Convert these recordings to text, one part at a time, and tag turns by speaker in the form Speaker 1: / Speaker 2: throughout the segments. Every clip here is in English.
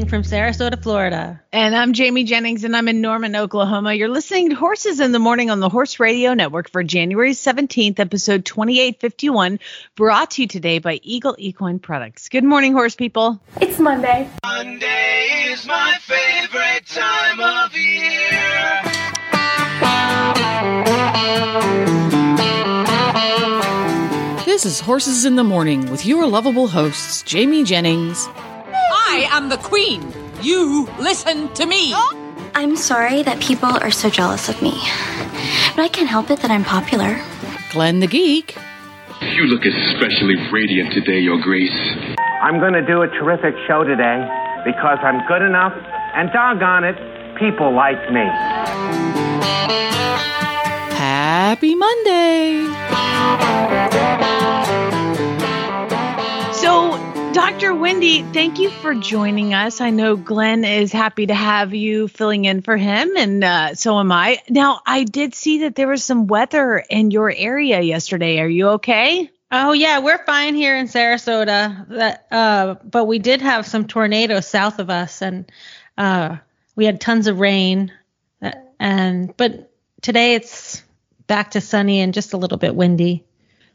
Speaker 1: Dr. From Sarasota, Florida.
Speaker 2: And I'm Jamie Jennings, and I'm in Norman, Oklahoma. You're listening to Horses in the Morning on the Horse Radio Network for January 17th, episode 2851, brought to you today by Eagle Equine Products. Good morning, horse people.
Speaker 3: It's Monday.
Speaker 4: Monday is my favorite time of year.
Speaker 5: This is Horses in the Morning with your lovable hosts, Jamie Jennings.
Speaker 6: I am the queen. You listen to me.
Speaker 3: I'm sorry that people are so jealous of me. But I can't help it that I'm popular.
Speaker 5: Glenn the Geek.
Speaker 7: You look especially radiant today, Your Grace.
Speaker 8: I'm going to do a terrific show today because I'm good enough, and doggone it, people like me.
Speaker 5: Happy Monday.
Speaker 2: Dr. Wendy, thank you for joining us. I know Glenn is happy to have you filling in for him, and uh, so am I. Now, I did see that there was some weather in your area yesterday. Are you okay?
Speaker 1: Oh yeah, we're fine here in Sarasota. That uh but we did have some tornadoes south of us and uh we had tons of rain and but today it's back to sunny and just a little bit windy.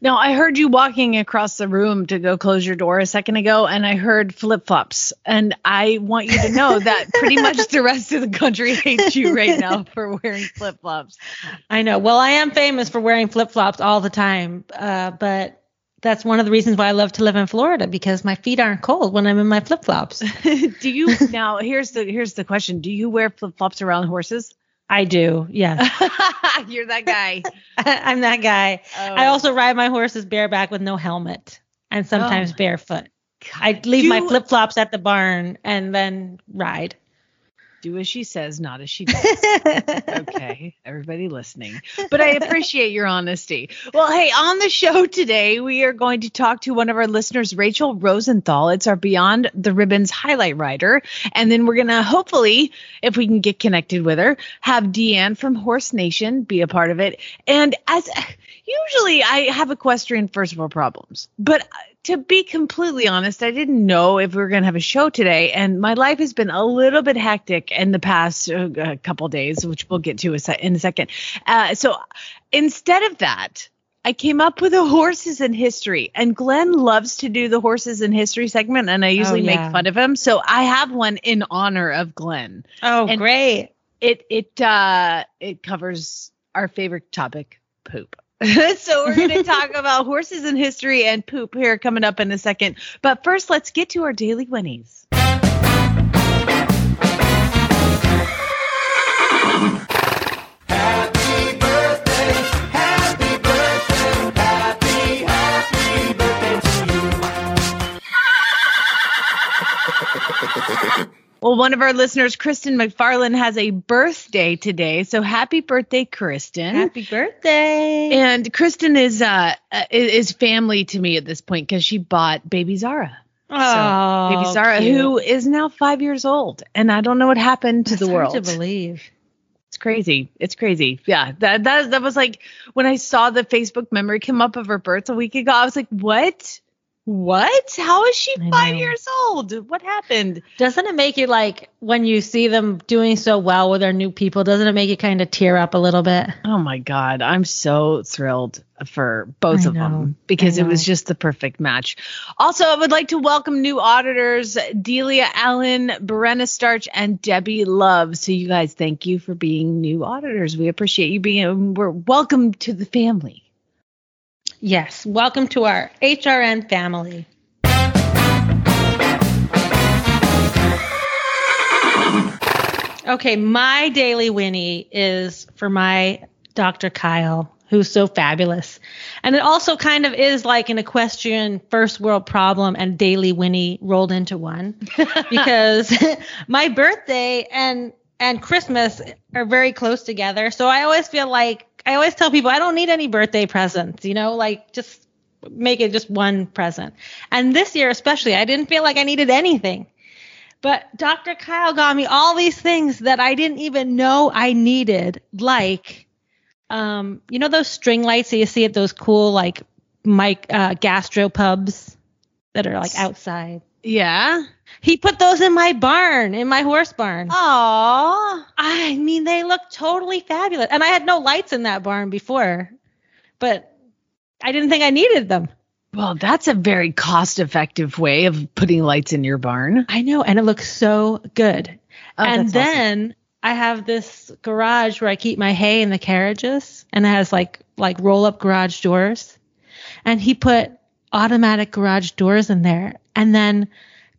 Speaker 2: Now, I heard you walking across the room to go close your door a second ago, and I heard flip flops. And I want you to know that pretty much the rest of the country hates you right now for wearing flip flops.
Speaker 1: I know. Well, I am famous for wearing flip flops all the time, uh, but that's one of the reasons why I love to live in Florida because my feet aren't cold when I'm in my flip flops.
Speaker 2: do you now? Here's the here's the question: Do you wear flip flops around horses?
Speaker 1: I do. Yes.
Speaker 2: You're that guy.
Speaker 1: I'm that guy.
Speaker 2: Oh.
Speaker 1: I also ride my horses bareback with no helmet and sometimes
Speaker 2: Oh.
Speaker 1: barefoot. I leave my flip flops at the barn and then ride.
Speaker 2: Do as she says, not as she does. okay, everybody listening. But I appreciate your honesty. Well, hey, on the show today, we are going to talk to one of our listeners, Rachel Rosenthal. It's our Beyond the Ribbons highlight rider. And then we're going to hopefully, if we can get connected with her, have DeAnne from Horse Nation be a part of it. And as usually, I have equestrian first world problems. But to be completely honest, I didn't know if we were going to have a show today, and my life has been a little bit hectic in the past uh, couple days, which we'll get to a se- in a second. Uh, so instead of that, I came up with a horses in history, and Glenn loves to do the horses in history segment, and I usually
Speaker 1: yeah.
Speaker 2: make fun of him. So I have one in honor of Glenn.
Speaker 1: Oh,
Speaker 2: And-
Speaker 1: great.
Speaker 2: It it uh it covers our favorite topic, poop. so we're going to talk about horses in history and poop here coming up in a second. But first, let's get to our daily
Speaker 4: whinnies.
Speaker 2: Well, one of our listeners, Kristen McFarland, has a birthday today. So happy birthday, Kristen.
Speaker 1: Happy birthday.
Speaker 2: and Kristen is uh uh, is family to me at this point because she bought baby Zara.
Speaker 1: oh,
Speaker 2: baby Zara,
Speaker 1: cute.
Speaker 2: who is now five years old, and I don't know what happened to
Speaker 1: That's
Speaker 2: the
Speaker 1: hard
Speaker 2: world.
Speaker 1: to believe.
Speaker 2: It's crazy. It's crazy. Yeah. That that that was like when I saw the Facebook memory come up of her birth a week ago. I was like, what? What? How is she five years old? What happened?
Speaker 1: Doesn't it make you like when you see them doing so well with their new people? Doesn't it make you kind of tear up a little bit?
Speaker 2: Oh my God. I'm so thrilled for both
Speaker 1: I
Speaker 2: of
Speaker 1: know.
Speaker 2: them because it was just the perfect match. Also, I would like to welcome new auditors, Delia Allen, Brenna Starch, and Debbie Love. So you guys, thank you for being new auditors. We appreciate you being, we're welcome to the family.
Speaker 1: Yes. Welcome to our HRN family. Okay, my daily Whinnie is for my Dr. Kyle, who's so fabulous. And it also kind of is like an equestrian first world problem and daily Whinnie rolled into one because my birthday and and Christmas are very close together. So I always feel like I always tell people I don't need any birthday presents, you know, like just make it just one present. And this year especially, I didn't feel like I needed anything. But Dr. Kyle got me all these things that I didn't even know I needed, like um, you know those string lights that you see at those cool like mic uh, gastro pubs that are like outside.
Speaker 2: Yeah.
Speaker 1: He put those in my barn, in my horse barn.
Speaker 2: Aww.
Speaker 1: I mean, they look totally fabulous. And I had no lights in that barn before, but I didn't think I needed them.
Speaker 2: Well, that's a very cost effective way of putting lights in your barn.
Speaker 1: I know. And it looks so good.
Speaker 2: Oh,
Speaker 1: and then I have this garage where I keep my hay in the carriages, and it has like like roll up garage doors. And he put automatic garage doors in there, and then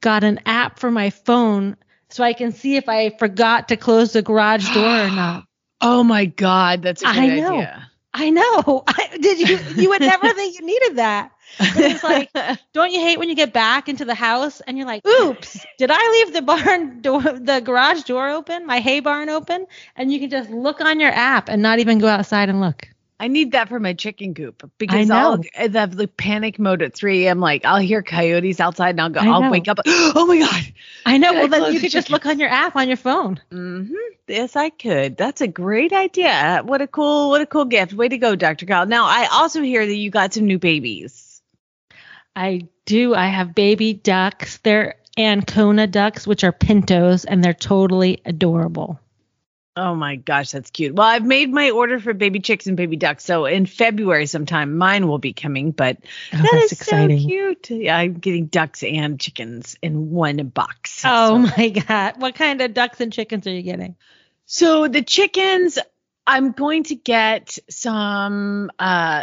Speaker 1: got an app for my phone so I can see if I forgot to close the garage door or not.
Speaker 2: Oh my God, that's a good
Speaker 1: I know.
Speaker 2: idea.
Speaker 1: I know. I, did you? You would never think you needed that. It's like, don't you hate when you get back into the house and you're like, oops, did I leave the barn door, the garage door open, my hay barn open? And you can just look on your app and not even go outside and look.
Speaker 2: I need that for my chicken coop because
Speaker 1: I
Speaker 2: I'll have the panic mode at 3 a.m. Like I'll hear coyotes outside and I'll go, I'll wake up. Oh my God.
Speaker 1: I know.
Speaker 2: Did I
Speaker 1: Well, then you
Speaker 2: the
Speaker 1: could just look on your app on your phone.
Speaker 2: Mm-hmm. Yes, I could. That's a great idea. What a cool, what a cool gift. Way to go, Dr. Kyle. Now I also hear that you got some new babies.
Speaker 1: I do. I have baby ducks. They're Ancona ducks, which are pintos, and they're totally adorable.
Speaker 2: Oh my gosh, that's cute. Well, I've made my order for baby chicks and baby ducks. So in February sometime mine will be coming, but
Speaker 1: Oh,
Speaker 2: that
Speaker 1: that's
Speaker 2: is
Speaker 1: exciting.
Speaker 2: so cute. Yeah, I'm getting ducks and chickens in one box.
Speaker 1: Oh
Speaker 2: So-
Speaker 1: my God. What kind of ducks and chickens are you getting?
Speaker 2: So the chickens, I'm going to get some uh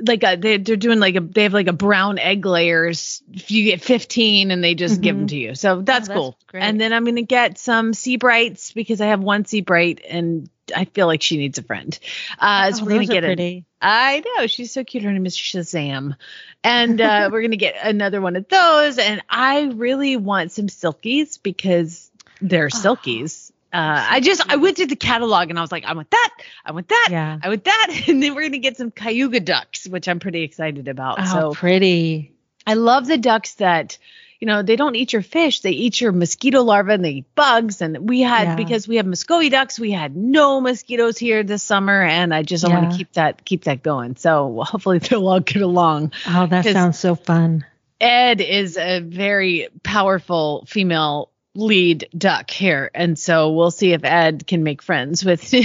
Speaker 2: like a, they, they're doing like a they have like a brown egg layers you get 15 and they just give them to you so that's,
Speaker 1: that's
Speaker 2: cool
Speaker 1: great.
Speaker 2: and then i'm to get some Sebrights because i have one Sebright and i feel like she needs a friend uh so
Speaker 1: Oh,
Speaker 2: we're
Speaker 1: gonna
Speaker 2: get it
Speaker 1: pretty.
Speaker 2: I know she's so cute. Her name is Shazam, and uh, we're gonna get another one of those. And I really want some silkies because they're silkies. Uh, I just I went through the catalog and I was like, I want that, I want that,
Speaker 1: Yeah.
Speaker 2: I want that, and then we're gonna get some Cayuga ducks, which I'm pretty excited about.
Speaker 1: Oh,
Speaker 2: so
Speaker 1: pretty.
Speaker 2: I love the ducks that, you know, they don't eat your fish. They eat your mosquito larvae and they eat bugs. And we had
Speaker 1: Yeah.
Speaker 2: because we have Muscovy ducks, we had no mosquitoes here this summer, and I just want to keep that keep that going. So hopefully they'll all get along.
Speaker 1: Oh, that sounds so fun.
Speaker 2: Ed is a very powerful female lead duck here, and so we'll see if Ed can make friends with new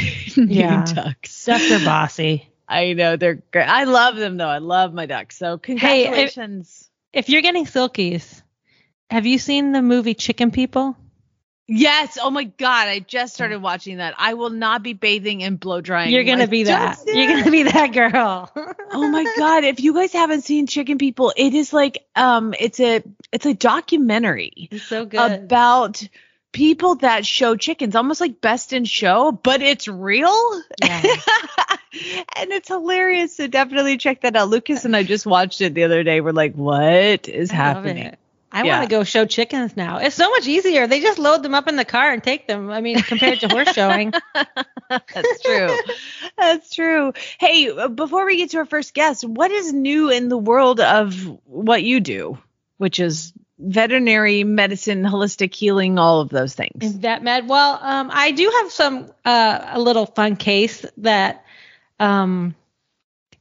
Speaker 1: Yeah.
Speaker 2: ducks.
Speaker 1: Ducks are bossy.
Speaker 2: I know they're great. I love them though. I love my ducks. So
Speaker 1: Hey, I-
Speaker 2: congratulations.
Speaker 1: If you're getting silkies, have you seen the movie Chicken People?
Speaker 2: Yes. Oh my God. I just started watching that. I will not be bathing and blow drying.
Speaker 1: You're gonna be that. You're gonna be that girl.
Speaker 2: Oh my God. If you guys haven't seen Chicken People, it is like um it's a it's a documentary
Speaker 1: It's so good.
Speaker 2: about people that show chickens, almost like best in show, but it's real.
Speaker 1: Yeah.
Speaker 2: and it's hilarious. So definitely check that out. Lucas and I just watched it the other day. We're like, what is
Speaker 1: I
Speaker 2: happening?
Speaker 1: I
Speaker 2: Yeah.
Speaker 1: want to go show chickens now. It's so much easier. They just load them up in the car and take them. I mean, compared to horse showing.
Speaker 2: That's true. That's true. Hey, uh, before we get to our first guest, what is new in the world of what you do, which is veterinary medicine, holistic healing, all of those things?
Speaker 1: In vet med. Well, um, I do have some uh, a little fun case that um,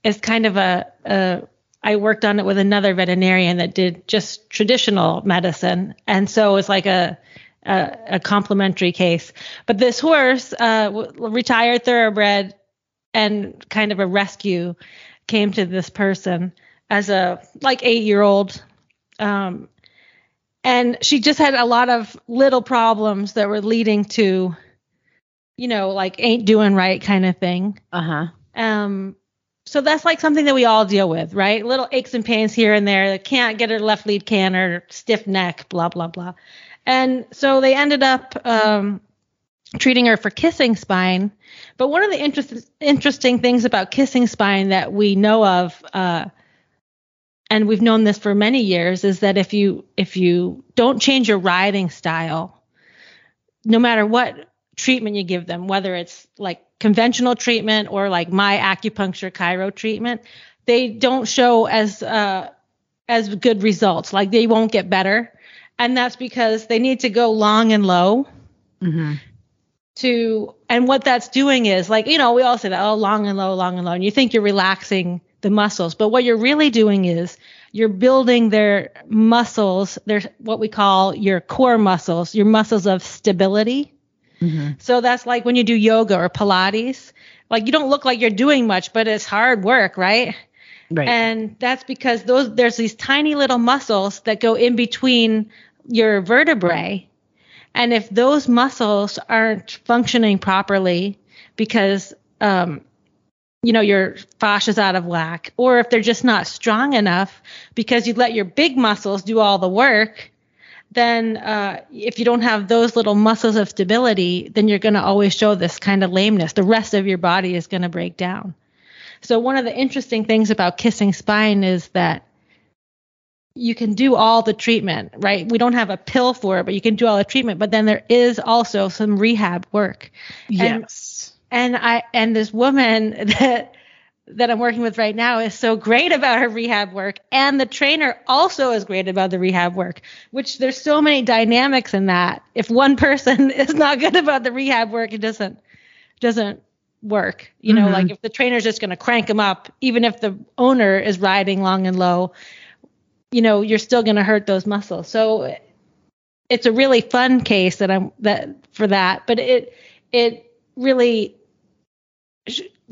Speaker 1: is kind of a, a. I worked on it with another veterinarian that did just traditional medicine, and so it was like a a, a complementary case. But this horse, uh, w- retired thoroughbred, and kind of a rescue, came to this person as a like eight year old. Um, and she just had a lot of little problems that were leading to you know like ain't doing right kind of thing
Speaker 2: Uh huh.
Speaker 1: um so that's like something that we all deal with right? Little aches and pains here and there. Can't get her left lead can or stiff neck blah blah blah. And so they ended up um treating her for kissing spine. But one of the interest, interesting things about kissing spine that we know of uh and we've known this for many years is that if you if you don't change your riding style no matter what treatment you give them, whether it's like conventional treatment or like my acupuncture chiro treatment, they don't show as uh, as good results. Like they won't get better, and that's because they need to go long and low.
Speaker 2: Mm-hmm.
Speaker 1: To and what that's doing is like you know we all say that oh long and low, long and low, and you think you're relaxing the muscles, but what you're really doing is you're building their muscles. There's what we call your core muscles, your muscles of stability.
Speaker 2: Mm-hmm.
Speaker 1: So that's like when you do yoga or Pilates. Like you don't look like you're doing much, but it's hard work, right?
Speaker 2: Right.
Speaker 1: And that's because those there's these tiny little muscles that go in between your vertebrae. And if those muscles aren't functioning properly because um, you know your fascia's out of whack, or if they're just not strong enough because you let your big muscles do all the work, then uh, if you don't have those little muscles of stability, then you're going to always show this kind of lameness. The rest of your body is going to break down. So one of the interesting things about kissing spine is that you can do all the treatment, right? We don't have a pill for it, but you can do all the treatment. But then there is also some rehab work.
Speaker 2: Yes.
Speaker 1: And, and I and this woman that that I'm working with right now is so great about her rehab work, and the trainer also is great about the rehab work. Which there's so many dynamics in that. If one person is not good about the rehab work, it doesn't doesn't work. You know,
Speaker 2: Mhm.
Speaker 1: like if the trainer's just going to crank them up, even if the owner is riding long and low, you know, you're still going to hurt those muscles. So it's a really fun case that I'm that for that, but it it really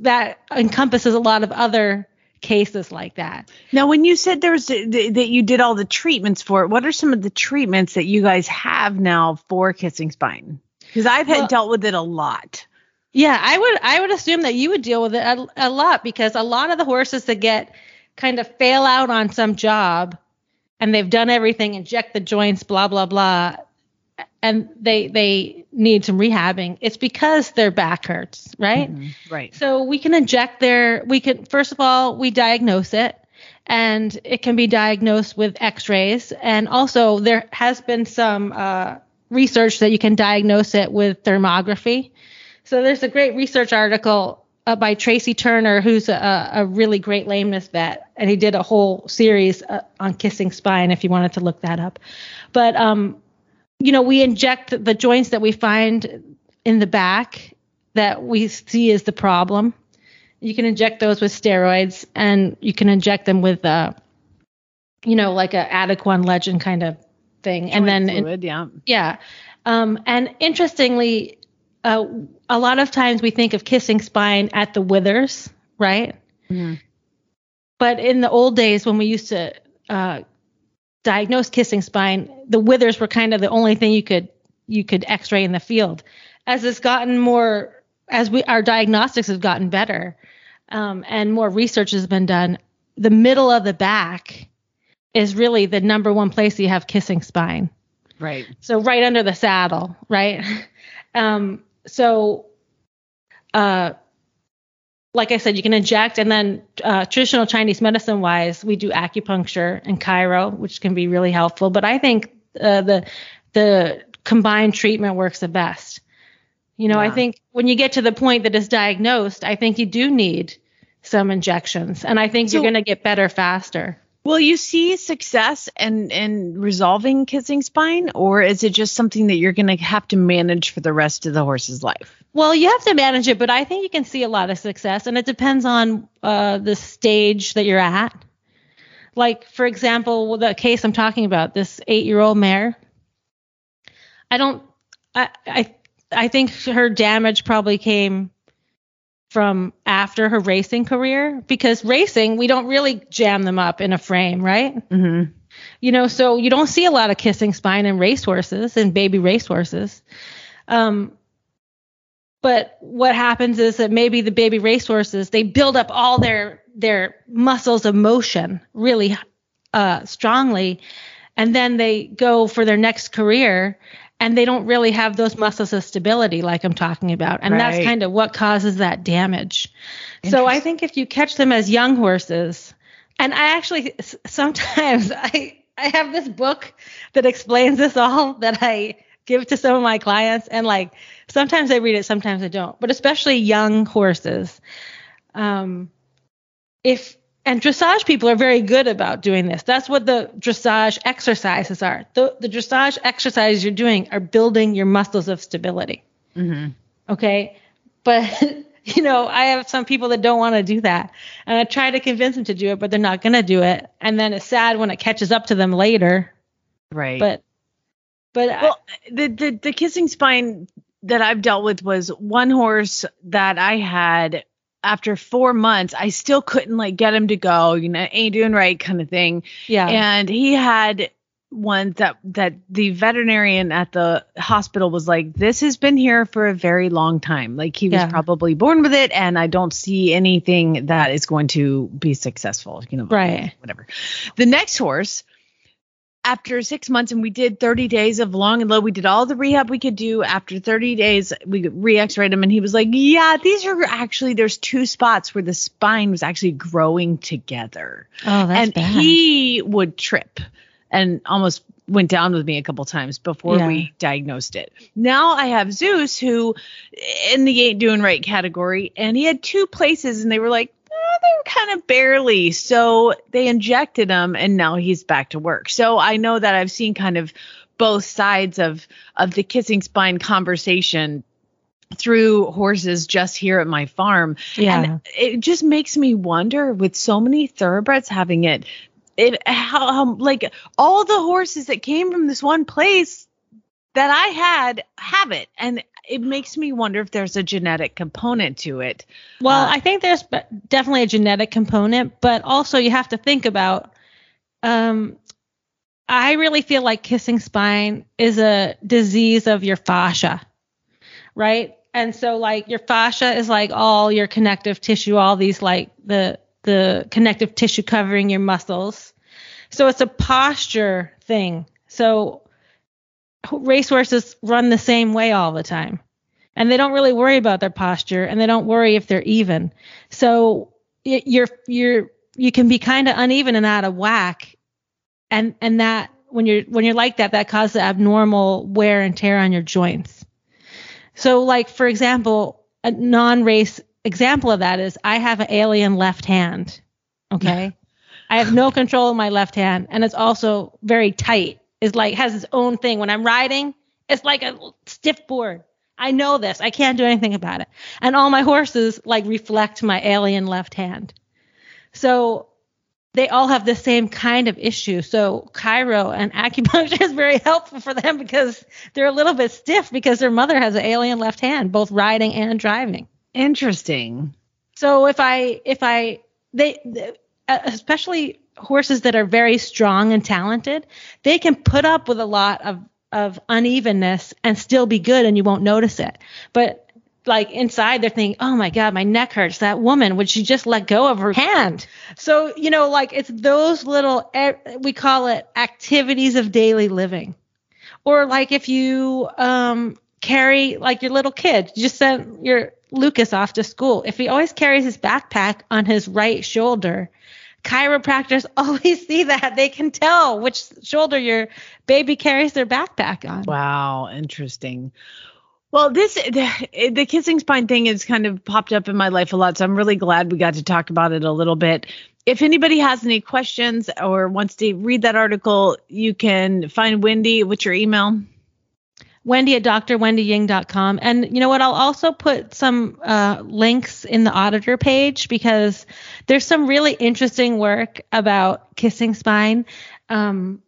Speaker 1: that encompasses a lot of other cases like that.
Speaker 2: Now, when you said there was that you did all the treatments for it, what are some of the treatments that you guys have now for kissing spine? Because I've had
Speaker 1: Well-
Speaker 2: dealt with it a lot.
Speaker 1: Yeah, I would I would assume that you would deal with it a, a lot because a lot of the horses that get kind of fail out on some job and they've done everything, inject the joints, blah blah blah, and they they need some rehabbing. It's because their back hurts, right?
Speaker 2: Right.
Speaker 1: So we can inject their we can first of all we diagnose it and it can be diagnosed with x-rays and also there has been some uh, research that you can diagnose it with thermography. So there's a great research article uh, by Tracy Turner, who's a, a really great lameness vet, and he did a whole series uh, on kissing spine. If you wanted to look that up, but um, you know, we inject the joints that we find in the back that we see as the problem. You can inject those with steroids, and you can inject them with, uh, you know, like a Adequan Legend kind of thing, and then
Speaker 2: Fluid, yeah.
Speaker 1: yeah. Um, and interestingly, uh, a lot of times we think of kissing spine at the withers, right? But in the old days when we used to uh, diagnose kissing spine, the withers were kind of the only thing you could you could X-ray in the field. As it's gotten more, as we our diagnostics have gotten better, um, and more research has been done, the middle of the back is really the number one place you have kissing spine.
Speaker 2: Right.
Speaker 1: So right under the saddle, right? Um, so, uh, like I said, you can inject, and then uh, traditional Chinese medicine wise, we do acupuncture and chiro, which can be really helpful. But I think uh, the the combined treatment works the best. You know, I think when you get to the point that it's diagnosed, I think you do need some injections, and I think you're going to get better faster.
Speaker 2: Will you see success in in resolving kissing spine, or is it just something that you're going to have to manage for the rest of the horse's life?
Speaker 1: Well, you have to manage it, but I think you can see a lot of success, and it depends on uh, the stage that you're at. Like, for example, the case I'm talking about, this eight-year-old mare. I don't. I I I think her damage probably came from after her racing career because racing we don't really jam them up in a frame, right?
Speaker 2: Mm-hmm.
Speaker 1: You know, so you don't see a lot of kissing spine in racehorses and baby racehorses. Um, but what happens is that maybe the baby racehorses they build up all their their muscles of motion really uh, strongly, and then they go for their next career, and they don't really have those muscles of stability like I'm talking about, and that's kind of what causes that damage. So I think if you catch them as young horses, and I actually sometimes I I have this book that explains this all that I give it to some of my clients, and like sometimes I read it, sometimes I don't. But especially young horses, um, if and dressage people are very good about doing this. That's what the dressage exercises are. The, the dressage exercises you're doing are building your muscles of stability.
Speaker 2: Mm-hmm.
Speaker 1: Okay. But, you know, I have some people that don't want to do that. And I try to convince them to do it, but they're not going to do it. And then it's sad when it catches up to them later.
Speaker 2: Right.
Speaker 1: But, but
Speaker 2: well, the, the, the kissing spine that I've dealt with was one horse that I had after four months, I still couldn't like get him to go, you know, ain't doing right kind of thing.
Speaker 1: Yeah.
Speaker 2: And he had one that that the veterinarian at the hospital was like, This has been here for a very long time. Like he was
Speaker 1: Yeah.
Speaker 2: probably born with it, and I don't see anything that is going to be successful, you know.
Speaker 1: Right.
Speaker 2: Whatever. The next horse after six months and we did 30 days of long and low we did all the rehab we could do after 30 days we re-x-rayed him and he was like yeah these are actually there's two spots where the spine was actually growing together
Speaker 1: oh, that's bad
Speaker 2: and
Speaker 1: bad.
Speaker 2: he would trip and almost went down with me a couple times before
Speaker 1: Yeah.
Speaker 2: we diagnosed it. Now I have Zeus who in the ain't doing right category and he had two places and they were like they were kind of barely so they injected him and now he's back to work. So I know that I've seen kind of both sides of of the kissing spine conversation through horses just here at my farm.
Speaker 1: Yeah.
Speaker 2: And it just makes me wonder with so many thoroughbreds having it, it how, how like all the horses that came from this one place that I had have it. And it makes me wonder if there's a genetic component to it.
Speaker 1: Well,
Speaker 2: Uh,
Speaker 1: I think there's definitely a genetic component, but also you have to think about. Um, I really feel like kissing spine is a disease of your fascia, right? And so, like your fascia is like all your connective tissue, all these like the the connective tissue covering your muscles. So it's a posture thing. So racehorses run the same way all the time. And they don't really worry about their posture and they don't worry if they're even. So you're you're you can be kind of uneven and out of whack and and that when you're when you're like that that causes abnormal wear and tear on your joints. So like for example a non-race example of that is i have an alien left hand okay? I have no control of my left hand and it's also very tight is like has its own thing when i'm riding it's like a stiff board I know this. I can't do anything about it. And all my horses like reflect my alien left hand. So they all have the same kind of issue. So chiro and acupuncture is very helpful for them because they're a little bit stiff because their mother has an alien left hand, both riding and driving.
Speaker 2: Interesting.
Speaker 1: So if I if I they th- uh, especially horses that are very strong and talented, they can put up with a lot of of unevenness and still be good and you won't notice it. But like inside they're thinking, "Oh my god, my neck hurts. That woman, would she just let go of her hand?" So, you know, like it's those little we call it activities of daily living. Or like if you um carry like your little kid, you just sent your Lucas off to school. If he always carries his backpack on his right shoulder, chiropractors always see that. They can tell which shoulder your baby carries their backpack on.
Speaker 2: Wow, interesting. Well, this the, the kissing spine thing has kind of popped up in my life a lot, so I'm really glad we got to talk about it a little bit. If anybody has any questions or wants to read that article, you can find Wendy. What's your email?
Speaker 1: Wendy at drwendyying.com. And you know what? I'll also put some uh, links in the auditor page because there's some really interesting work about kissing spine. Um,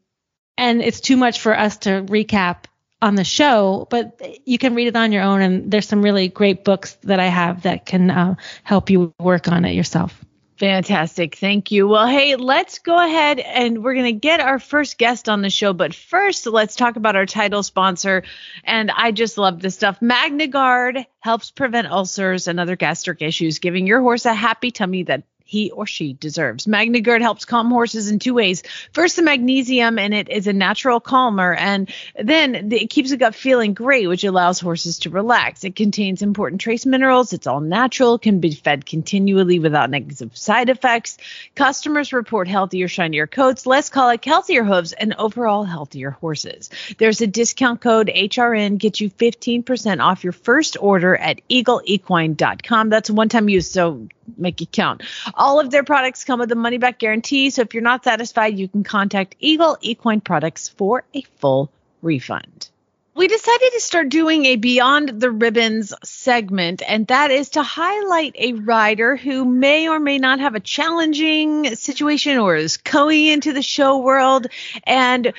Speaker 1: and it's too much for us to recap on the show, but you can read it on your own. And there's some really great books that I have that can uh, help you work on it yourself.
Speaker 2: Fantastic. Thank you. Well, hey, let's go ahead and we're going to get our first guest on the show. But first, let's talk about our title sponsor. And I just love this stuff. MagnaGuard helps prevent ulcers and other gastric issues, giving your horse a happy tummy that he or she deserves. MagnaGuard helps calm horses in two ways. First, the magnesium in it is a natural calmer, and then it keeps the gut feeling great, which allows horses to relax. It contains important trace minerals. It's all natural, can be fed continually without negative side effects. Customers report healthier, shinier coats, less colic, healthier hooves, and overall healthier horses. There's a discount code HRN, get you 15% off your first order at eagleequine.com. That's a one time use, so make it count. All of their products come with a money back guarantee. So if you're not satisfied, you can contact Eagle Equine Products for a full refund. We decided to start doing a Beyond the Ribbons segment, and that is to highlight a rider who may or may not have a challenging situation or is going into the show world. And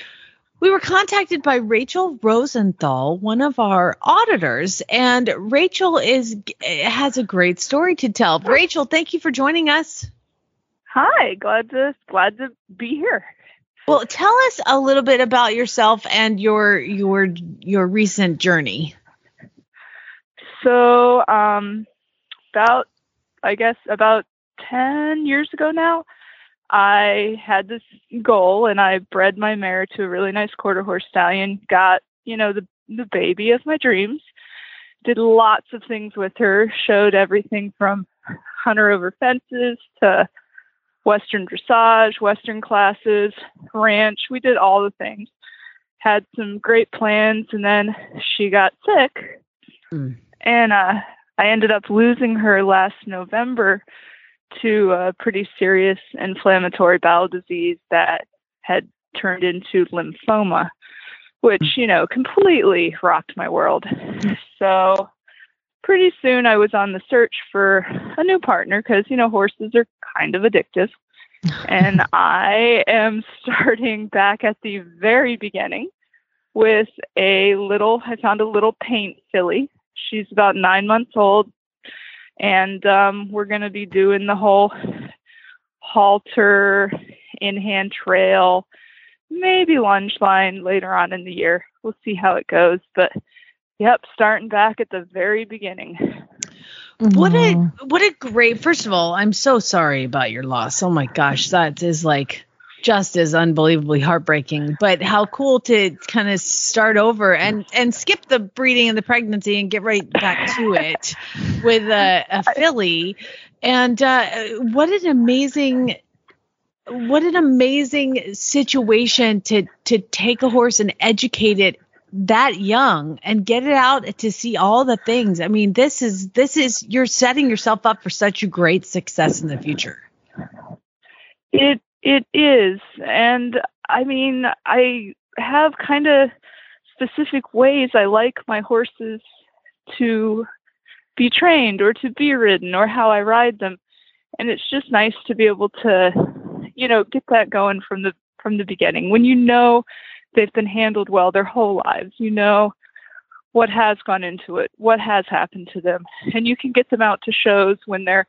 Speaker 2: we were contacted by Rachel Rosenthal, one of our auditors, and Rachel is has a great story to tell. Rachel, thank you for joining us.
Speaker 9: Hi, glad to glad to be here.
Speaker 2: Well, tell us a little bit about yourself and your your your recent journey.
Speaker 9: So, um, about I guess about ten years ago now, I had this goal and I bred my mare to a really nice quarter horse stallion, got, you know, the the baby of my dreams. Did lots of things with her, showed everything from hunter over fences to western dressage, western classes, ranch. We did all the things. Had some great plans and then she got sick. Mm. And uh I ended up losing her last November to a pretty serious inflammatory bowel disease that had turned into lymphoma, which, hmm. you know, completely rocked my world. So, pretty soon I was on the search for a new partner because, you know, horses are kind of addictive. and I am starting back at the very beginning with a little, I found a little paint filly. She's about nine months old, and um, we're going to be doing the whole halter, in hand trail, maybe lunge line later on in the year. We'll see how it goes. But yep, starting back at the very beginning.
Speaker 2: What a what a great first of all, I'm so sorry about your loss. Oh my gosh, that is like just as unbelievably heartbreaking. But how cool to kind of start over and and skip the breeding and the pregnancy and get right back to it with a, a filly. And uh, what an amazing what an amazing situation to to take a horse and educate it that young and get it out to see all the things. I mean, this is this is you're setting yourself up for such a great success in the future.
Speaker 9: It it is. And I mean, I have kind of specific ways I like my horses to be trained or to be ridden or how I ride them. And it's just nice to be able to, you know, get that going from the from the beginning. When you know they've been handled well their whole lives, you know what has gone into it, what has happened to them, and you can get them out to shows when they're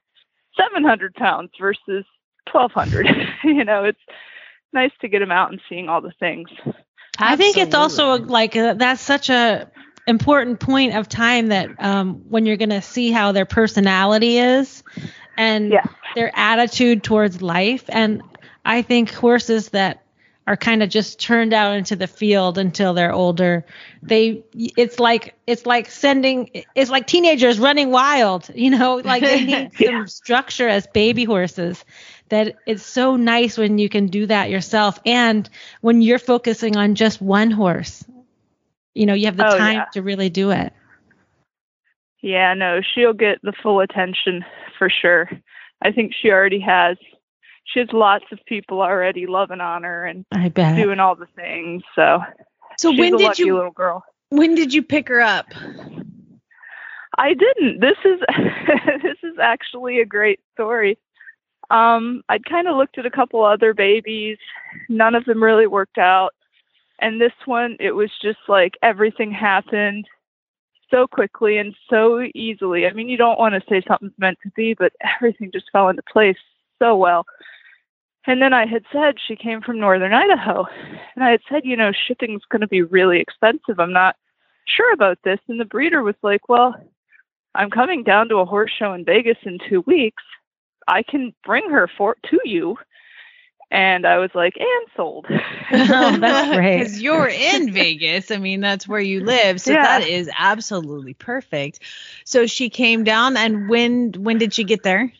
Speaker 9: 700 pounds versus 1200 you know it's nice to get them out and seeing all the things.
Speaker 1: I think it's also like uh, that's such a important point of time that um, when you're going to see how their personality is and
Speaker 9: yeah.
Speaker 1: their attitude towards life. And i think horses that are kind of just turned out into the field until they're older they it's like it's like sending it's like teenagers running wild you know? Like they need yeah. some structure as baby horses that it's so nice when you can do that yourself and when you're focusing on just one horse you know you have the
Speaker 9: oh,
Speaker 1: time
Speaker 9: yeah.
Speaker 1: to really do it
Speaker 9: yeah no she'll get the full attention for sure i think she already has she has lots of people already loving on her and
Speaker 1: I bet.
Speaker 9: doing all the things so
Speaker 2: so
Speaker 9: she's
Speaker 2: when
Speaker 9: a
Speaker 2: did you
Speaker 9: little girl
Speaker 2: when did you pick her up
Speaker 9: I didn't. This is this is actually a great story. Um, I'd kind of looked at a couple other babies. None of them really worked out. And this one, it was just like everything happened so quickly and so easily. I mean, you don't want to say something's meant to be, but everything just fell into place so well. And then I had said she came from northern Idaho. And I had said, you know, shipping's going to be really expensive. I'm not sure about this. And the breeder was like, well, I'm coming down to a horse show in Vegas in two weeks I can bring her for to you. And I was like, and sold.
Speaker 1: Oh, that's great.
Speaker 2: Because you're in Vegas. I mean, that's where you live. So
Speaker 9: Yeah.
Speaker 2: that is absolutely perfect. So she came down and when when did she get there?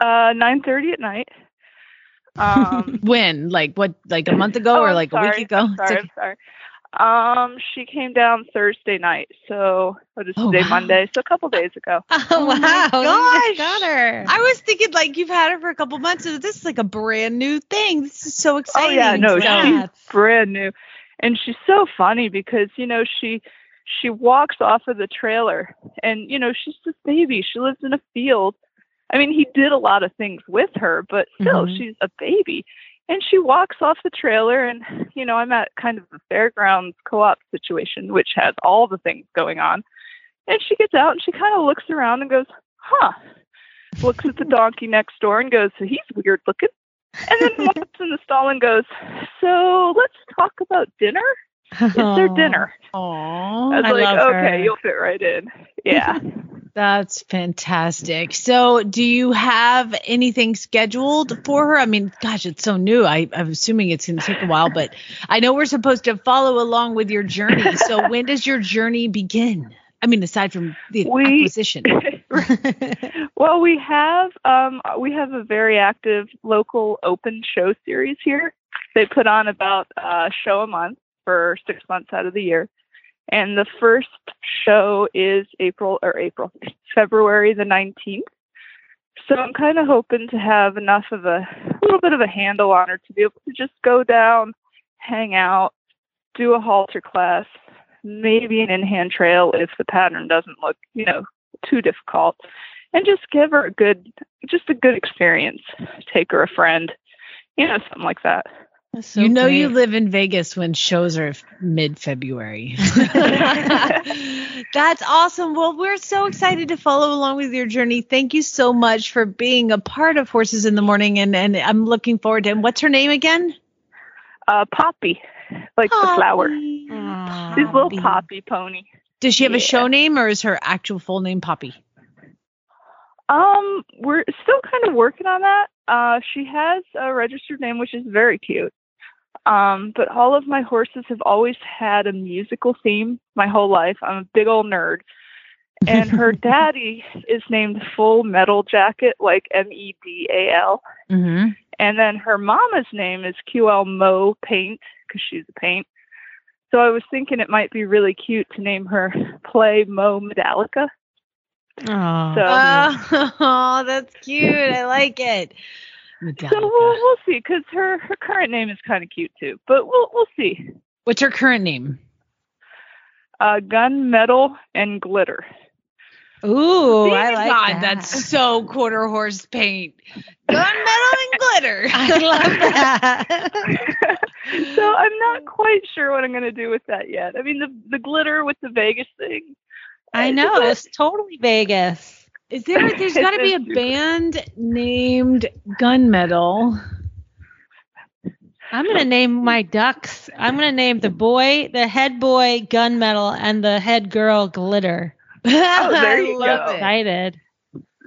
Speaker 9: Uh, nine thirty at night. Um,
Speaker 2: When? Like what like a month ago
Speaker 9: oh,
Speaker 2: or
Speaker 9: I'm
Speaker 2: like a week ago?
Speaker 9: I'm sorry,
Speaker 2: okay.
Speaker 9: I'm sorry. Um, she came down Thursday night, so what is
Speaker 2: Oh,
Speaker 9: today?
Speaker 2: wow.
Speaker 9: Monday, so a couple days ago.
Speaker 1: Oh,
Speaker 2: my
Speaker 1: wow.
Speaker 2: gosh.
Speaker 1: Got her.
Speaker 2: I was thinking like you've had her for a couple months, so this is like a brand new thing. This is so exciting.
Speaker 9: Oh
Speaker 2: exciting.
Speaker 9: yeah, no,
Speaker 2: So-
Speaker 9: she's brand new, and she's so funny because you know she she walks off of the trailer, and you know she's this baby. She lives in a field. I mean, he did a lot of things with her, but still,
Speaker 1: Mhm.
Speaker 9: she's a baby. And she walks off the trailer, and you know, I'm at kind of the fairgrounds co-op situation, which has all the things going on. And she gets out and she kind of looks around and goes, "Huh." Looks at the donkey next door and goes, "He's weird looking." And then walks in the stall and goes, "So let's talk about dinner. it's their dinner?"
Speaker 2: Aw.
Speaker 9: I was
Speaker 1: I
Speaker 9: like, "Okay,
Speaker 1: her.
Speaker 9: you'll fit right in." Yeah.
Speaker 2: That's fantastic. So, do you have anything scheduled for her? I mean, gosh, it's so new. I, I'm assuming it's going to take a while, but I know we're supposed to follow along with your journey. So, when does your journey begin? I mean, aside from the
Speaker 9: We-
Speaker 2: acquisition.
Speaker 9: well, we have um, we have a very active local open show series here. They put on about uh, a show a month for six months out of the year, and the first show is April or April February the nineteenth. So I'm kind of hoping to have enough of a, a little bit of a handle on her to be able to just go down, hang out, do a halter class, maybe an in-hand trail if the pattern doesn't look, you know, too difficult and just give her a good just a good experience take her a friend you know something like that
Speaker 1: so
Speaker 2: you know, you live in Vegas when shows are mid February. That's awesome. Well, we're so excited to follow along with your journey. Thank you so much for being a part of Horses in the Morning. And, and I'm looking forward to And what's her name again?
Speaker 9: uh poppy like the flower
Speaker 1: Aw.
Speaker 9: she's little poppy pony
Speaker 2: Does she have a show name or is her actual full name Poppy?
Speaker 9: um we're still kind of working on that uh she has a registered name which is very cute um but all of my horses have always had a musical theme my whole life i'm a big old nerd and her daddy is named full metal jacket like m-e-d-a-l
Speaker 2: Mm-hmm.
Speaker 9: And then her mama's name is QL Mo Paint because she's a paint. So I was thinking it might be really cute to name her Play Mo Medallica.
Speaker 1: Aw.
Speaker 9: So,
Speaker 2: Oh, that's cute. I like it.
Speaker 9: So we'll, we'll see because her, her current name is kind of cute too. But we'll we'll see.
Speaker 2: What's her current name?
Speaker 9: Uh, gun, metal, and glitter.
Speaker 1: Ooh, I like
Speaker 2: God,
Speaker 1: that.
Speaker 2: that's so quarter horse paint. Gunmetal and glitter.
Speaker 1: I love that.
Speaker 9: so I'm not quite sure what I'm going to do with that yet. I mean, the the glitter with the Vegas thing.
Speaker 1: I know it's totally Vegas.
Speaker 2: Is there? There's got to be a band named Gunmetal.
Speaker 1: I'm gonna name my ducks. I'm gonna name the boy, the head boy, gunmetal, and the head girl, glitter.
Speaker 9: Oh, there you go.
Speaker 2: it.
Speaker 1: Excited.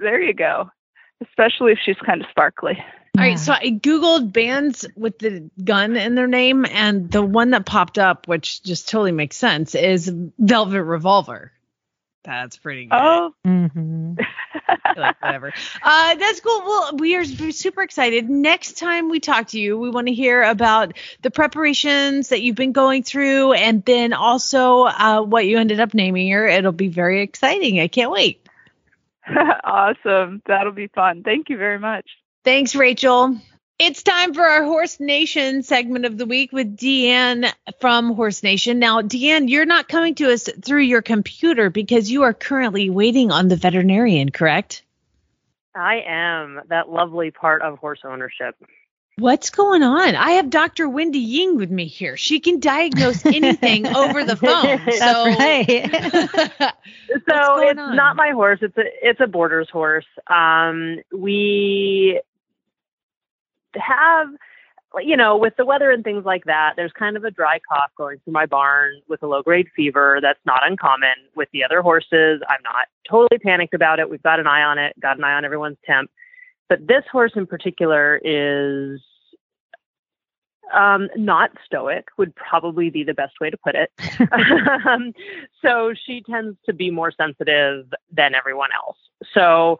Speaker 9: There you go. Especially if she's kind of sparkly.
Speaker 2: All right, so I googled bands with the gun in their name, and the one that popped up, which just totally makes sense, is Velvet Revolver. That's pretty good.
Speaker 9: Oh,
Speaker 1: hmm
Speaker 2: like whatever. Uh, that's cool. Well, we are super excited. Next time we talk to you, we want to hear about the preparations that you've been going through, and then also uh, what you ended up naming her. It'll be very exciting. I can't wait.
Speaker 9: awesome. That'll be fun. Thank you very much.
Speaker 2: Thanks, Rachel. It's time for our Horse Nation segment of the week with DeAnne from Horse Nation. Now, DeAnne, you're not coming to us through your computer because you are currently waiting on the veterinarian, correct?
Speaker 10: I am that lovely part of horse ownership.
Speaker 2: What's going on? I have Dr. Wendy Ying with me here. She can diagnose anything over the phone. So,
Speaker 1: right.
Speaker 10: So it's
Speaker 2: on?
Speaker 10: not my horse. It's a it's a boarders horse. Um, we have, you know, with the weather and things like that. There's kind of a dry cough going through my barn with a low grade fever. That's not uncommon with the other horses. I'm not totally panicked about it. We've got an eye on it. Got an eye on everyone's temp. but this horse in particular is um, not stoic would probably be the best way to put it. um, so she tends to be more sensitive than everyone else. So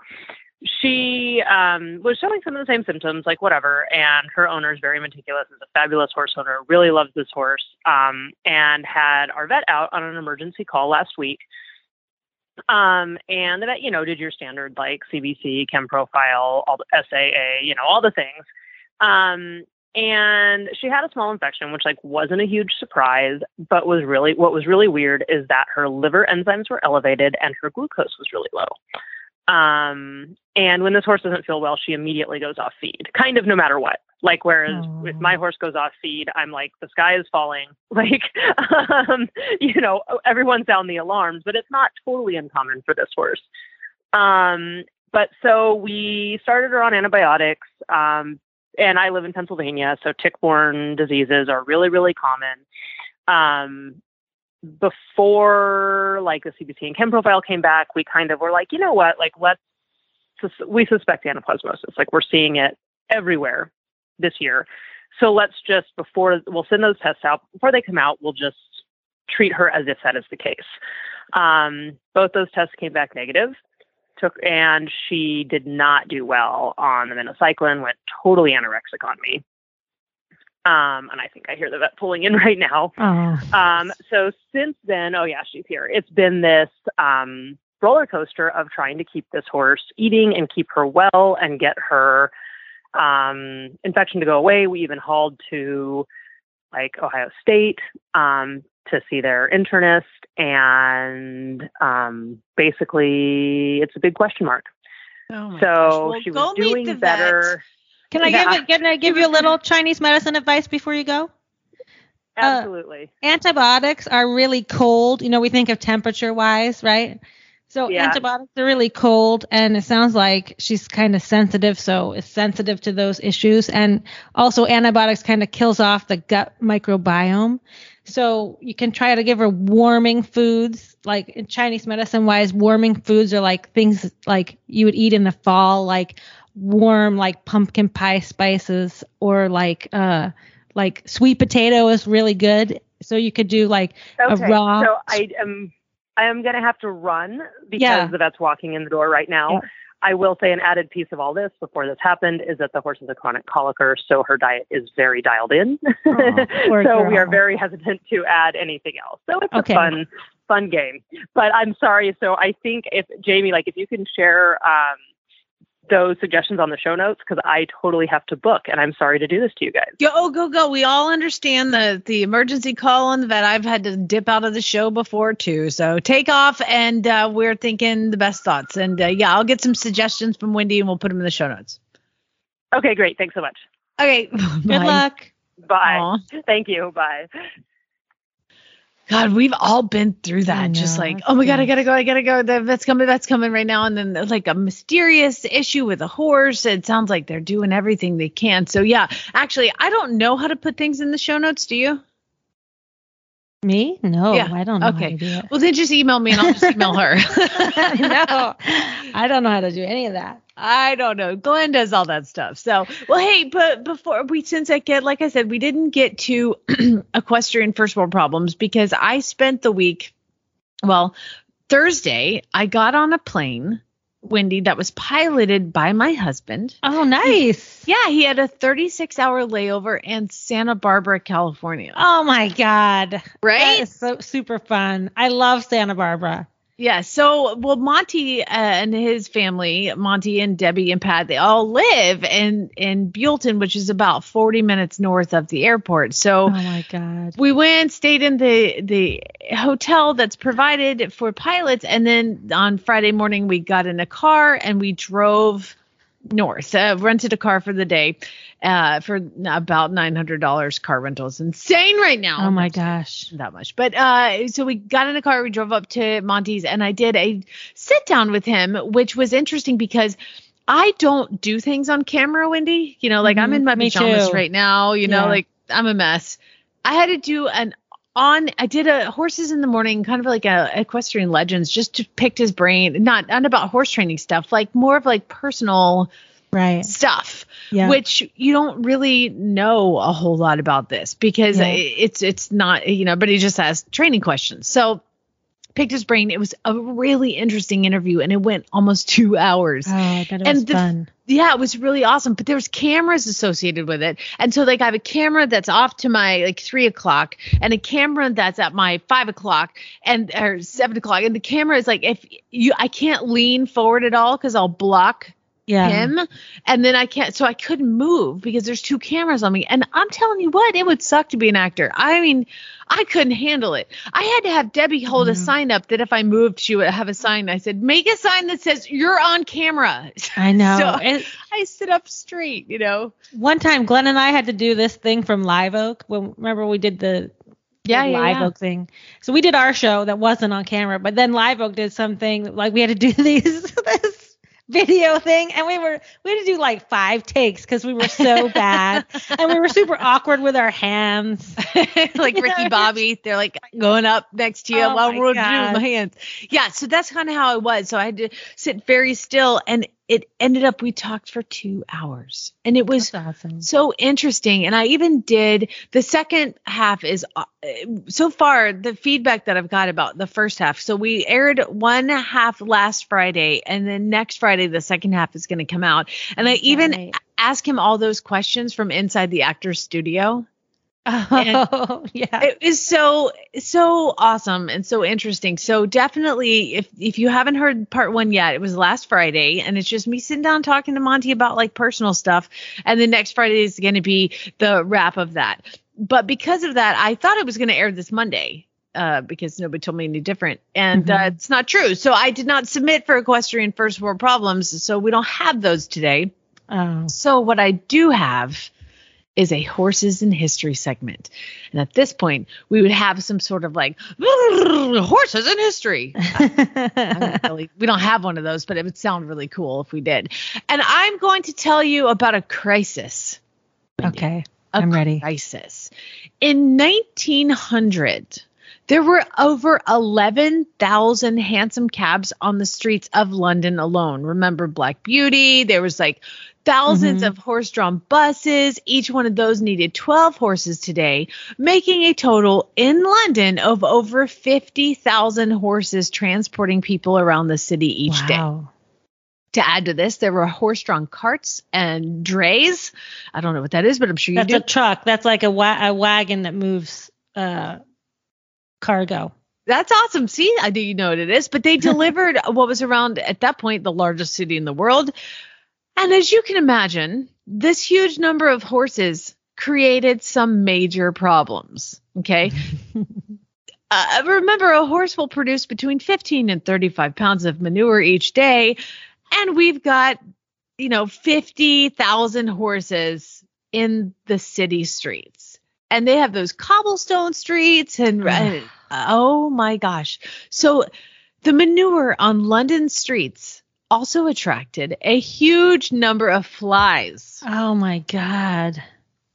Speaker 10: she um, was showing some of the same symptoms, like whatever. And her owner is very meticulous, is a fabulous horse owner, really loves this horse, um, and had our vet out on an emergency call last week. Um, and the vet, you know, did your standard like CBC, chem profile, all the SAA, you know, all the things. Um, and she had a small infection, which like wasn't a huge surprise, but was really what was really weird is that her liver enzymes were elevated and her glucose was really low. Um, and when this horse doesn't feel well, she immediately goes off feed, kind of no matter what. Like, whereas oh. if my horse goes off feed, I'm like, the sky is falling. Like, um, you know, everyone's down the alarms, but it's not totally uncommon for this horse. Um, but so we started her on antibiotics. Um, and I live in Pennsylvania, so tick-borne diseases are really, really common. Um, before like the CBC and chem profile came back, we kind of were like, you know what, like let's we suspect anaplasmosis. Like we're seeing it everywhere this year. So let's just before we'll send those tests out before they come out, we'll just treat her as if that is the case. Um, both those tests came back negative. Took and she did not do well on the minocycline. Went totally anorexic on me. Um, and I think I hear the vet pulling in right now.
Speaker 1: Oh.
Speaker 10: Um, so since then, oh yeah, she's here. It's been this um, roller coaster of trying to keep this horse eating and keep her well and get her um, infection to go away. We even hauled to like Ohio State um, to see their internist, and um, basically, it's a big question mark.
Speaker 2: Oh
Speaker 10: so
Speaker 2: well,
Speaker 10: she was doing better.
Speaker 1: Can I
Speaker 10: Yeah.
Speaker 1: give it, can I give you a mm-hmm. little Chinese medicine advice before you go?
Speaker 10: Uh, Absolutely.
Speaker 1: Antibiotics are really cold. You know, we think of temperature wise, right? So
Speaker 10: Yeah.
Speaker 1: antibiotics are really cold, and it sounds like she's kind of sensitive, so it's sensitive to those issues. And also, antibiotics kind of kills off the gut microbiome. So you can try to give her warming foods, like in Chinese medicine wise, warming foods are like things like you would eat in the fall, like warm like pumpkin pie spices or like uh like sweet potato is really good. So you could do like
Speaker 10: Okay,
Speaker 1: a raw
Speaker 10: so I am I am going to have to run because
Speaker 1: Yeah.
Speaker 10: the vet's walking in the door right now.
Speaker 1: Yeah.
Speaker 10: I will say an added piece of all this before this happened is that the horse is a chronic colicker, so her diet is very dialed in.
Speaker 1: poor
Speaker 10: so we are very hesitant to add anything else. So it's
Speaker 1: Okay.
Speaker 10: a fun, fun game. But I'm sorry. So I think if Jamie, like, if you can share um, those suggestions on the show notes, because I totally have to book, and I'm sorry to do this to you guys.
Speaker 2: Go go go! We all understand the the emergency call on the vet. I've had to dip out of the show before too. So take off, and uh, we're thinking the best thoughts. And uh, yeah, I'll get some suggestions from Wendy, and we'll put them in the show notes.
Speaker 10: Okay, great. Thanks so much.
Speaker 2: Okay.
Speaker 1: Good
Speaker 2: Bye.
Speaker 1: luck.
Speaker 10: Bye.
Speaker 2: Aw.
Speaker 10: Thank you. Bye.
Speaker 2: God, we've all been through that.
Speaker 1: I
Speaker 2: Just like, oh my God, I gotta go, I gotta go. The vet's coming, that's coming right now. And then like a mysterious issue with a horse. It sounds like they're doing everything they can. So yeah, actually, I don't know how to put things in the show notes. Do you?
Speaker 1: Me? No,
Speaker 2: Yeah,
Speaker 1: I don't know
Speaker 2: okay.
Speaker 1: how to do it.
Speaker 2: Well, then just email me and I'll just email her.
Speaker 1: no, I don't know how to do any of that.
Speaker 2: I don't know. Glenn does all that stuff. So, well, hey, but before we, since I get, like I said, we didn't get to equestrian first world problems because I spent the week, well, Thursday, I got on a plane, Wendy, that was piloted by my husband.
Speaker 1: Oh, nice.
Speaker 2: Yeah, he had a 36 hour layover in Santa Barbara, California.
Speaker 1: Oh my God.
Speaker 2: Right?
Speaker 1: That is so super fun. I love Santa Barbara.
Speaker 2: Yeah. So, well, Monty uh, and his family, Monty and Debbie and Pat, they all live in in Buellton, which is about 40 minutes north of the airport. So,
Speaker 1: Oh my God.
Speaker 2: we went, stayed in the the hotel that's provided for pilots, and then on Friday morning we got in a car and we drove north. Uh, rented a car for the day, uh, for about nine hundred dollars. Car rental is insane right now.
Speaker 1: Oh my gosh.
Speaker 2: that much. But uh so we got in a car, we drove up to Monty's and I did a sit down with him, which was interesting because I don't do things on camera, Wendy. You know, like I'm
Speaker 1: Mhm.
Speaker 2: in my
Speaker 1: Me
Speaker 2: pajamas right now, you know,
Speaker 1: Yeah.
Speaker 2: like I'm a mess. I had to do an on I did a horses in the morning, kind of like a equestrian legends, just to pick his brain, not not about horse training stuff, like more of like personal
Speaker 1: right
Speaker 2: stuff
Speaker 1: Yeah.
Speaker 2: which you don't really know a whole lot about this because
Speaker 1: Yeah.
Speaker 2: it's it's not you know but he just has training questions so picked his brain it was a really interesting interview and it went almost two hours
Speaker 1: Oh, I bet it
Speaker 2: And
Speaker 1: was
Speaker 2: the-
Speaker 1: fun.
Speaker 2: yeah, it was really awesome. But there was cameras associated with it, and so like I have a camera that's off to my like three o'clock, and a camera that's at my five o'clock, and or seven o'clock, and the camera is like if you I can't lean forward at all because I'll block
Speaker 1: Yeah.
Speaker 2: him, and then I can't. So I couldn't move because there's two cameras on me, and I'm telling you what, it would suck to be an actor. I mean, I couldn't handle it. I had to have Debbie hold
Speaker 1: Mm-hmm.
Speaker 2: a sign up that if I moved, she would have a sign. I said, make a sign that says you're on camera.
Speaker 1: I know.
Speaker 2: So
Speaker 1: It-
Speaker 2: I sit up straight, you know.
Speaker 1: one time, Glenn and I had to do this thing from Live Oak. When remember we did the
Speaker 2: Yeah, yeah,
Speaker 1: Live
Speaker 2: yeah.
Speaker 1: Oak thing. So we did our show that wasn't on camera, but then Live Oak did something like we had to do these this video thing, and we were we had to do like five takes because we were so bad, and we were super awkward with our hands.
Speaker 2: like Ricky Bobby, they're like going up next to you
Speaker 1: Oh
Speaker 2: while we're doing my hands. Yeah, so that's kind of how it was. So I had to sit very still, and it ended up we talked for two hours, and it was
Speaker 1: awesome.
Speaker 2: so interesting. And I even did the second half is uh, so far the feedback that I've got about the first half. So we aired one half last Friday, and then next Friday the second half is going to come out. And I even asked him all those questions from inside the actor's studio.
Speaker 1: Oh yeah.
Speaker 2: It is so so awesome and so interesting. So definitely if if you haven't heard part 1 yet, it was last Friday and it's just me sitting down talking to Monty about like personal stuff and the next Friday is going to be the wrap of that. But because of that, I thought it was going to air this Monday. Uh, because nobody told me any different, and uh, it's not true. So I did not submit for equestrian first world problems. So we don't have those today.
Speaker 1: Oh.
Speaker 2: So what I do have is a horses in history segment. And at this point, we would have some sort of like horses in history. I really- we don't have one of those, but it would sound really cool if we did. And I'm going to tell you about a crisis.
Speaker 1: Okay. I'm ready.
Speaker 2: Crisis. In 1900, there were over 11,000 hansom cabs on the streets of London alone. Remember Black Beauty? There was like 1000s
Speaker 1: Mhm.
Speaker 2: of horse-drawn buses. Each one of those needed 12 horses today, making a total in London of over 50,000 horses transporting people around the city each day.
Speaker 1: Wow.
Speaker 2: To add to this, there were horse-drawn carts and drays. I don't know what that is, but I'm sure you
Speaker 1: That's
Speaker 2: do.
Speaker 1: a truck. That's like a, wa- a wagon that moves uh cargo.
Speaker 2: That's awesome. See, I do you know what it is, but they delivered what was around at that point the largest city in the world. And as you can imagine, this huge number of horses created some major problems. Okay. uh, remember, a horse will produce between 15 and 35 pounds of manure each day. And we've got, you know, 50,000 horses in the city streets. And they have those cobblestone streets and, and oh my gosh. So the manure on London streets also attracted a huge number of flies.
Speaker 1: Oh my god.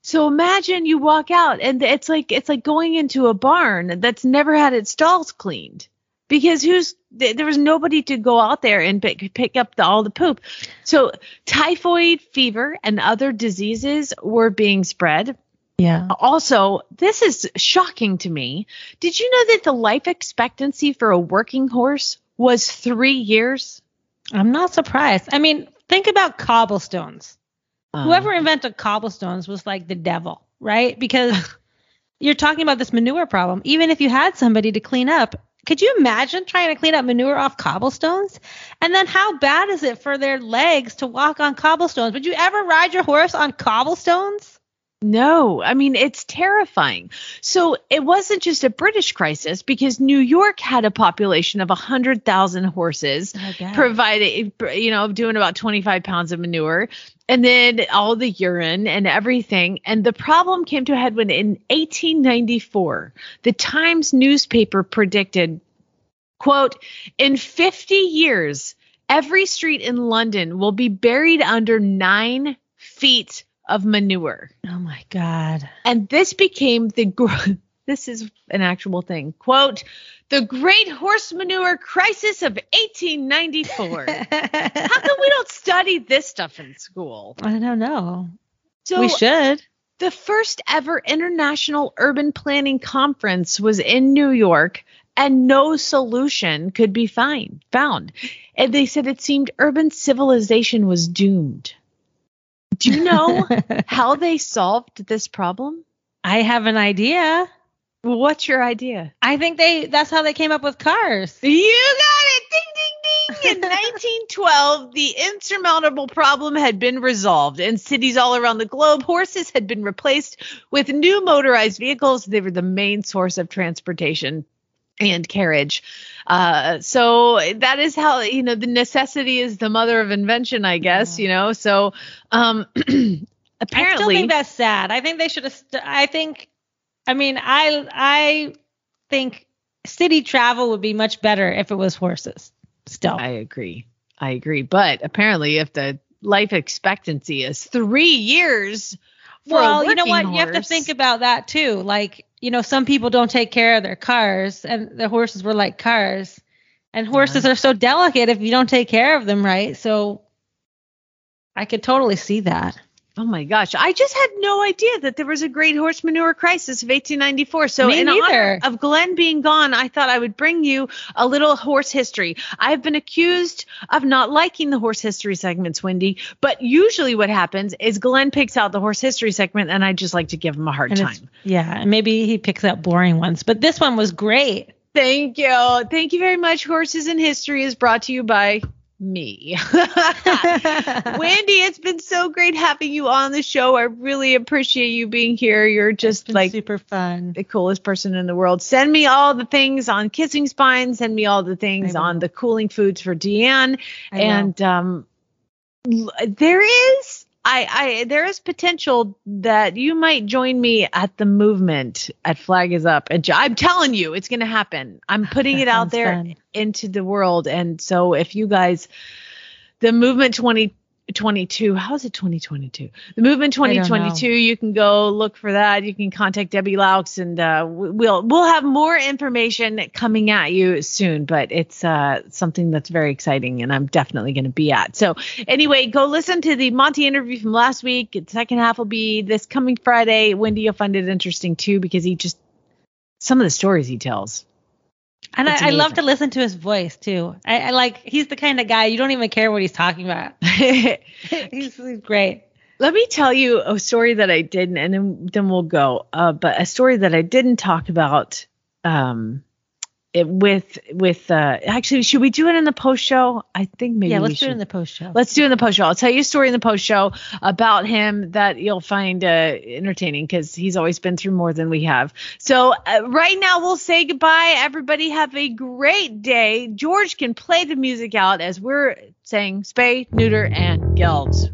Speaker 2: So imagine you walk out and it's like it's like going into a barn that's never had its stalls cleaned because who's there was nobody to go out there and pick, pick up the, all the poop. So typhoid fever and other diseases were being spread.
Speaker 1: Yeah.
Speaker 2: Also, this is shocking to me. Did you know that the life expectancy for a working horse was 3 years?
Speaker 1: I'm not surprised. I mean, think about cobblestones.
Speaker 2: Uh,
Speaker 1: Whoever invented cobblestones was like the devil, right? Because you're talking about this manure problem. Even if you had somebody to clean up, could you imagine trying to clean up manure off cobblestones? And then how bad is it for their legs to walk on cobblestones? Would you ever ride your horse on cobblestones?
Speaker 2: No, I mean, it's terrifying. So it wasn't just a British crisis because New York had a population of 100,000 horses, provided, you know, doing about 25 pounds of manure, and then all the urine and everything. And the problem came to a head when in 1894, the Times newspaper predicted, quote, in 50 years, every street in London will be buried under nine feet of manure.
Speaker 1: Oh my God.
Speaker 2: And this became the This is an actual thing. Quote, the Great Horse Manure Crisis of 1894. How come we don't study this stuff in school?
Speaker 1: I don't know.
Speaker 2: So
Speaker 1: we should.
Speaker 2: The first ever International Urban Planning Conference was in New York, and no solution could be find, found. And they said it seemed urban civilization was doomed. Do you know how they solved this problem?
Speaker 1: I have an idea.
Speaker 2: What's your idea?
Speaker 1: I think they that's how they came up with cars.
Speaker 2: You got it. Ding ding ding. In 1912, the insurmountable problem had been resolved. In cities all around the globe, horses had been replaced with new motorized vehicles. They were the main source of transportation and carriage. Uh, so that is how you know the necessity is the mother of invention, I guess. You know, so um, apparently,
Speaker 1: I still think that's sad. I think they should have. St- I think. I mean, I I think city travel would be much better if it was horses. Still,
Speaker 2: I agree. I agree. But apparently, if the life expectancy is three years.
Speaker 1: well, you know what? Horse, you have to think about that too. Like, you know, some people don't take care of their cars, and the horses were like cars. And horses yeah. are so delicate if you don't take care of them right. So I could totally see that.
Speaker 2: Oh my gosh. I just had no idea that there was a great horse manure crisis of 1894. So
Speaker 1: Me
Speaker 2: in
Speaker 1: neither.
Speaker 2: honor of Glenn being gone, I thought I would bring you a little horse history. I've been accused of not liking the horse history segments, Wendy, but usually what happens is Glenn picks out the horse history segment and I just like to give him a hard
Speaker 1: And
Speaker 2: time.
Speaker 1: Yeah, and maybe he picks out boring ones, but this one was great.
Speaker 2: Thank you. Thank you very much. Horses in History is brought to you by me. Wendy, it's been so great having you on the show. I really appreciate you being here. You're just like
Speaker 1: super fun.
Speaker 2: The coolest person in the world. Send me all the things on kissing spine. Send me all the things on the cooling foods for DeAnne.
Speaker 1: I will.
Speaker 2: And um there is I, I there is potential that you might join me at the movement at Flag is Up. And I'm telling you, it's going to happen. I'm putting it out there
Speaker 1: fun.
Speaker 2: into the world. And so if you guys, the movement 2022, how is it 2022? The movement
Speaker 1: I don't know.
Speaker 2: 2022, you can go look for that. You can contact Debbie Loucks and uh, we'll we'll have more information coming at you soon. But it's uh, something that's very exciting, and I'm definitely going to be at. So anyway, go listen to the Monty interview from last week. The second half will be this coming Friday. Wendy, you'll find it interesting too because he just some of the stories he tells.
Speaker 1: And I, I love to listen to his voice too. I, I like he's the kind of guy you don't even care what he's talking about. he's, he's great.
Speaker 2: Let me tell you a story that I didn't, and then then we'll go. Uh, but a story that I didn't talk about. Um, it with with uh, actually, should we do it in the post show? I think maybe
Speaker 1: yeah, let's do it in the post show.
Speaker 2: Let's do it in the post show. I'll tell you a story in the post show about him that you'll find uh, entertaining because he's always been through more than we have. So uh, right now we'll say goodbye. Everybody have a great day. George can play the music out as we're saying spay, neuter, and geld.